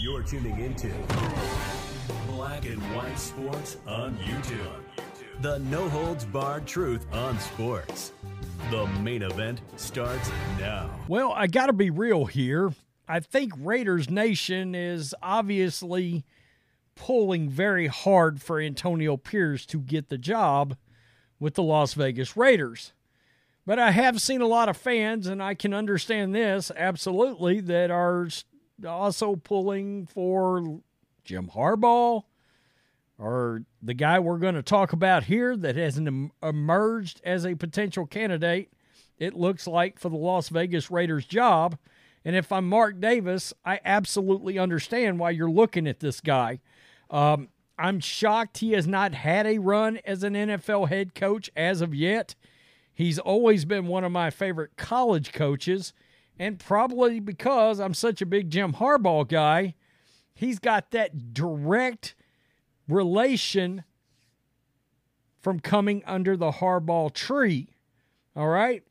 You're tuning into Black and White Sports on YouTube. The no holds barred truth on sports. The main event starts now. Well, I got to be real here. I think Raiders Nation is obviously pulling very hard for Antonio Pierce to get the job with the Las Vegas Raiders. But I have seen a lot of fans, and I can understand this absolutely, that are also pulling for Jim Harbaugh or the guy we're going to talk about here that hasn't emerged as a potential candidate, it looks like, for the Las Vegas Raiders job. And if I'm Mark Davis, I absolutely understand why you're looking at this guy. Um, I'm shocked he has not had a run as an NFL head coach as of yet. He's always been one of my favorite college coaches, and probably because I'm such a big Jim Harbaugh guy, he's got that direct relation from coming under the Harbaugh tree. All right?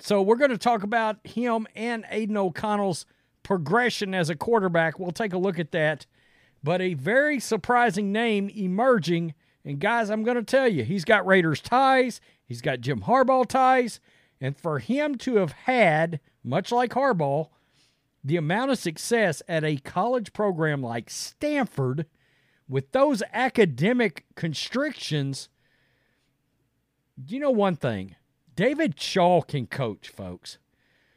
So we're going to talk about him and Aidan O'Connell's progression as a quarterback. We'll take a look at that. But a very surprising name emerging. And guys, I'm going to tell you, he's got Raiders ties. He's got Jim Harbaugh ties. And for him to have had, much like Harbaugh, the amount of success at a college program like Stanford with those academic constrictions, you know one thing? David Shaw can coach, folks.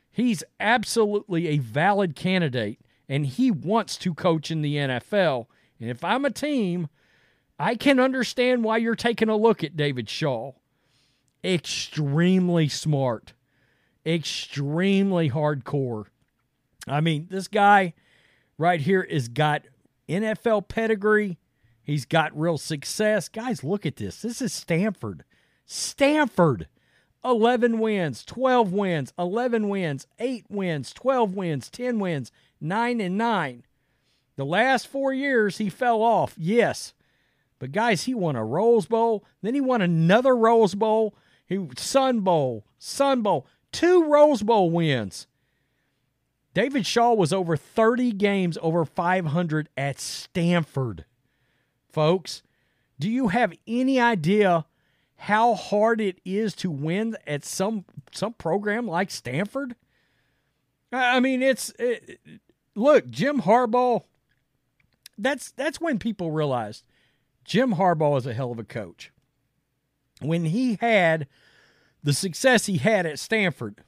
He's absolutely a valid candidate, and he wants to coach in the NFL. And if I'm a team, I can understand why you're taking a look at David Shaw extremely smart, extremely hardcore. I mean, this guy right here is got NFL pedigree. He's got real success. Guys, look at this. This is Stanford. Stanford. 11 wins, 12 wins, 11 wins, 8 wins, 12 wins, 10 wins, 9 and 9. The last 4 years he fell off. Yes. But guys, he won a Rose Bowl, then he won another Rose Bowl, he Sun Bowl, Sun Bowl, two Rose Bowl wins. David Shaw was over 30 games over 500 at Stanford. Folks, do you have any idea how hard it is to win at some some program like Stanford? I mean, it's it, look, Jim Harbaugh. That's that's when people realized Jim Harbaugh is a hell of a coach when he had the success he had at Stanford,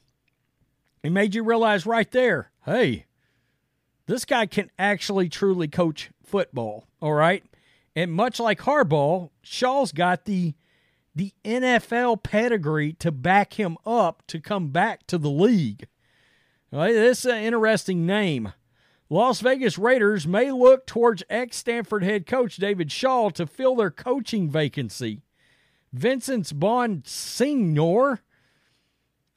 it made you realize right there hey, this guy can actually truly coach football, all right? And much like Harbaugh, Shaw's got the the NFL pedigree to back him up to come back to the league. This is an interesting name. Las Vegas Raiders may look towards ex Stanford head coach David Shaw to fill their coaching vacancy. Vincent Bonsignore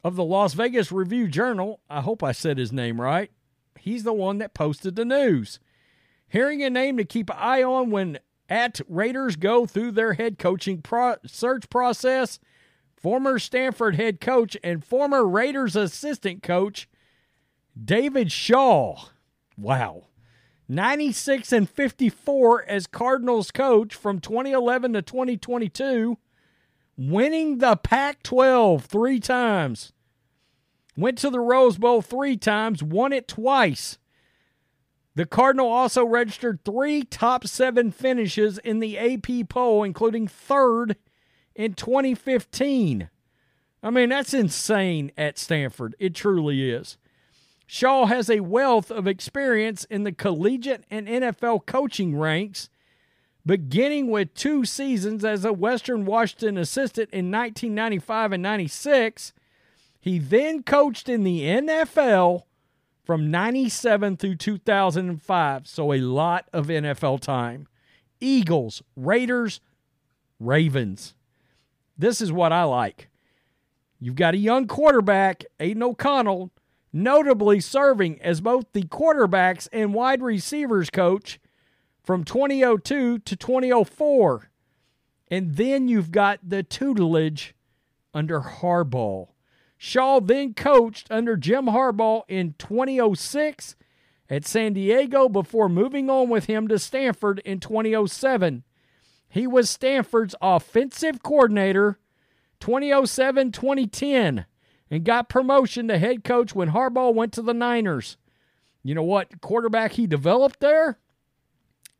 of the Las Vegas Review Journal. I hope I said his name right. He's the one that posted the news. Hearing a name to keep an eye on when at Raiders go through their head coaching pro- search process, former Stanford head coach and former Raiders assistant coach David Shaw. Wow. 96 and 54 as Cardinals coach from 2011 to 2022 winning the Pac 12 three times. went to the Rose Bowl three times, won it twice. The Cardinal also registered three top seven finishes in the AP poll, including third in 2015. I mean, that's insane at Stanford. It truly is. Shaw has a wealth of experience in the collegiate and NFL coaching ranks, beginning with two seasons as a Western Washington assistant in 1995 and 96. He then coached in the NFL from 97 through 2005, so a lot of NFL time. Eagles, Raiders, Ravens. This is what I like. You've got a young quarterback, Aidan O'Connell, notably serving as both the quarterbacks and wide receivers coach from 2002 to 2004. And then you've got the tutelage under Harbaugh. Shaw then coached under Jim Harbaugh in 2006 at San Diego before moving on with him to Stanford in 2007. He was Stanford's offensive coordinator 2007 2010 and got promotion to head coach when Harbaugh went to the Niners. You know what quarterback he developed there?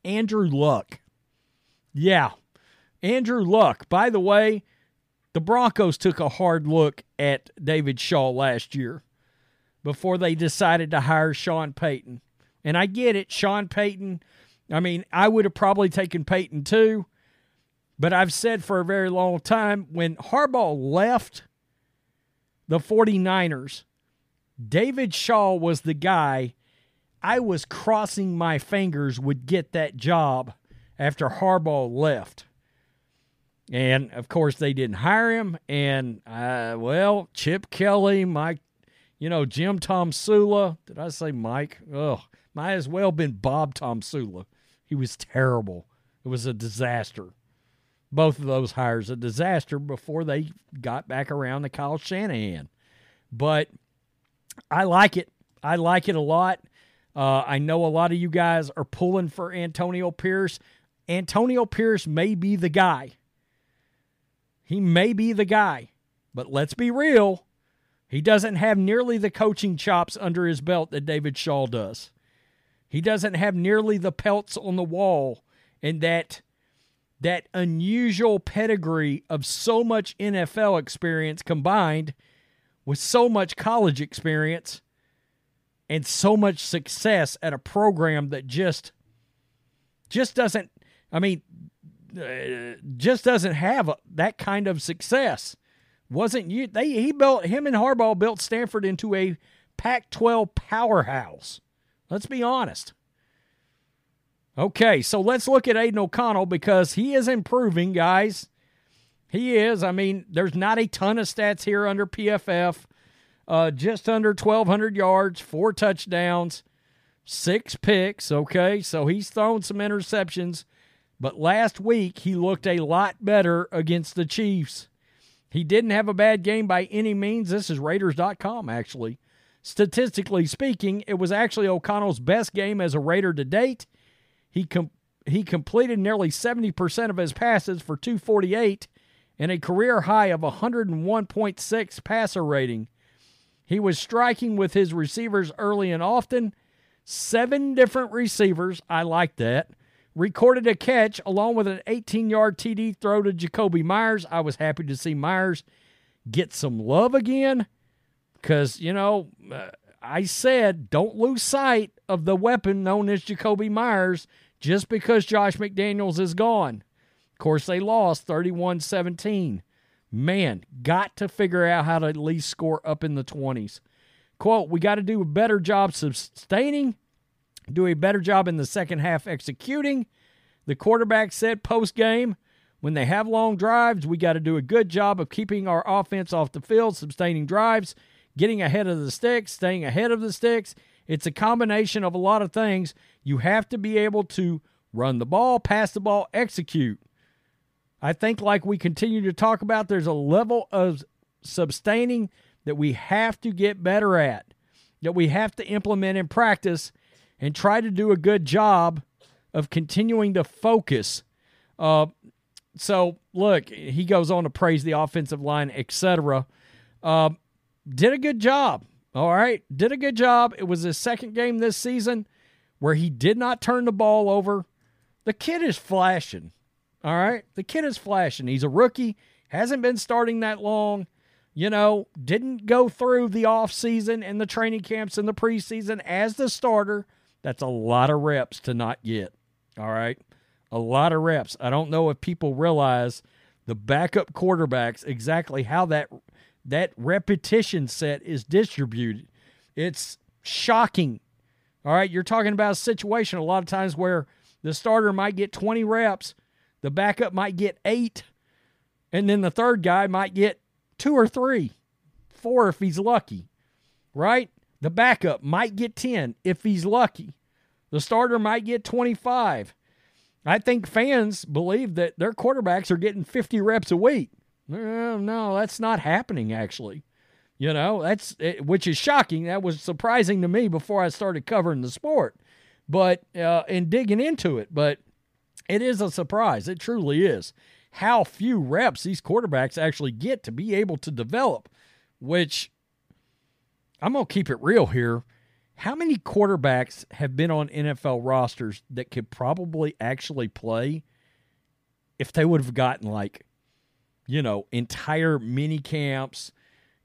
Andrew Luck. Yeah, Andrew Luck. By the way, the Broncos took a hard look at David Shaw last year before they decided to hire Sean Payton. And I get it, Sean Payton. I mean, I would have probably taken Payton too. But I've said for a very long time when Harbaugh left the 49ers, David Shaw was the guy I was crossing my fingers would get that job after Harbaugh left. And of course, they didn't hire him. And uh, well, Chip Kelly, Mike, you know, Jim Tomsula. Did I say Mike? Oh, might as well been Bob Tomsula. He was terrible. It was a disaster both of those hires a disaster before they got back around to Kyle Shanahan. But I like it. I like it a lot. Uh, I know a lot of you guys are pulling for Antonio Pierce. Antonio Pierce may be the guy. He may be the guy. But let's be real. He doesn't have nearly the coaching chops under his belt that David Shaw does. He doesn't have nearly the pelts on the wall and that that unusual pedigree of so much NFL experience combined with so much college experience and so much success at a program that just just doesn't I mean uh, just doesn't have that kind of success. Wasn't you they he built him and Harbaugh built Stanford into a Pac-12 powerhouse. Let's be honest. Okay, so let's look at Aidan O'Connell because he is improving, guys. He is. I mean, there's not a ton of stats here under PFF. Uh, just under 1,200 yards, four touchdowns, six picks. Okay, so he's thrown some interceptions, but last week he looked a lot better against the Chiefs. He didn't have a bad game by any means. This is Raiders.com, actually. Statistically speaking, it was actually O'Connell's best game as a Raider to date. He com- he completed nearly 70% of his passes for 248 and a career high of 101.6 passer rating. He was striking with his receivers early and often. Seven different receivers, I like that, recorded a catch along with an 18 yard TD throw to Jakobi Meyers. I was happy to see Meyers get some love again because, you know, uh, I said don't lose sight of the weapon known as Jakobi Meyers just because Josh McDaniels is gone. Of course, they lost 31 17. Man, got to figure out how to at least score up in the 20s. Quote, we got to do a better job sustaining, do a better job in the second half executing. The quarterback said post game, when they have long drives, we got to do a good job of keeping our offense off the field, sustaining drives, getting ahead of the sticks, staying ahead of the sticks. It's a combination of a lot of things. You have to be able to run the ball, pass the ball, execute. I think, like we continue to talk about, there's a level of sustaining that we have to get better at, that we have to implement in practice and try to do a good job of continuing to focus. Uh, so, look, he goes on to praise the offensive line, etc. Uh, did a good job. All right, did a good job. It was his second game this season where he did not turn the ball over. The kid is flashing. All right, the kid is flashing. He's a rookie, hasn't been starting that long. You know, didn't go through the offseason and the training camps and the preseason as the starter. That's a lot of reps to not get. All right. A lot of reps. I don't know if people realize the backup quarterbacks exactly how that that repetition set is distributed. It's shocking. All right, you're talking about a situation a lot of times where the starter might get 20 reps, the backup might get 8, and then the third guy might get 2 or 3, 4 if he's lucky. Right? The backup might get 10 if he's lucky. The starter might get 25. I think fans believe that their quarterbacks are getting 50 reps a week. No, no, that's not happening actually. You know, that's which is shocking. That was surprising to me before I started covering the sport. But uh and digging into it, but it is a surprise. It truly is. How few reps these quarterbacks actually get to be able to develop, which I'm going to keep it real here. How many quarterbacks have been on NFL rosters that could probably actually play if they would have gotten like, you know, entire mini camps,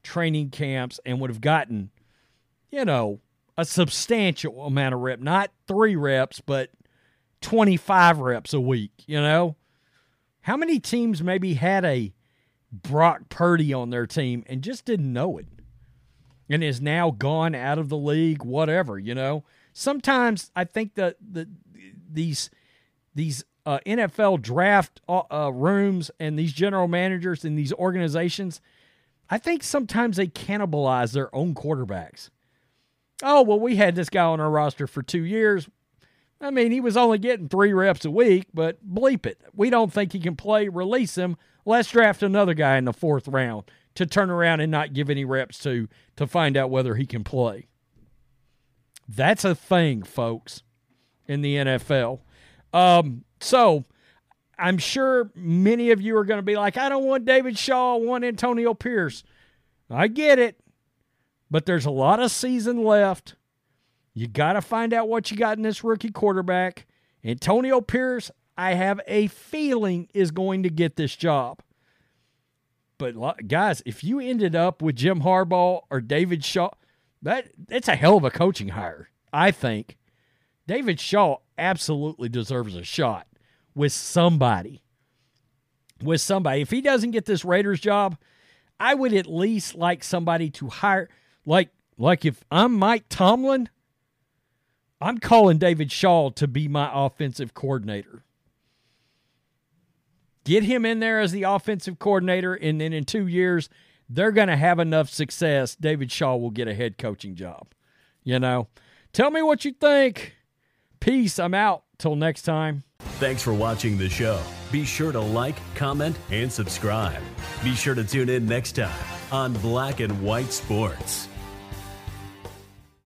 training camps, and would have gotten, you know, a substantial amount of rep, not three reps, but 25 reps a week, you know? How many teams maybe had a Brock Purdy on their team and just didn't know it? and is now gone out of the league, whatever, you know. Sometimes I think that the these these uh, NFL draft uh, uh, rooms and these general managers and these organizations, I think sometimes they cannibalize their own quarterbacks. Oh, well, we had this guy on our roster for two years. I mean, he was only getting three reps a week, but bleep it. We don't think he can play. Release him. Let's draft another guy in the fourth round to turn around and not give any reps to to find out whether he can play. That's a thing, folks, in the NFL. Um, so I'm sure many of you are going to be like, I don't want David Shaw, I want Antonio Pierce. I get it, but there's a lot of season left. You got to find out what you got in this rookie quarterback. Antonio Pierce, I have a feeling, is going to get this job. But guys, if you ended up with Jim Harbaugh or David Shaw, that that's a hell of a coaching hire. I think David Shaw absolutely deserves a shot with somebody. With somebody. If he doesn't get this Raiders job, I would at least like somebody to hire like like if I'm Mike Tomlin, I'm calling David Shaw to be my offensive coordinator. Get him in there as the offensive coordinator, and then in two years, they're going to have enough success. David Shaw will get a head coaching job. You know, tell me what you think. Peace. I'm out. Till next time. Thanks for watching the show. Be sure to like, comment, and subscribe. Be sure to tune in next time on Black and White Sports.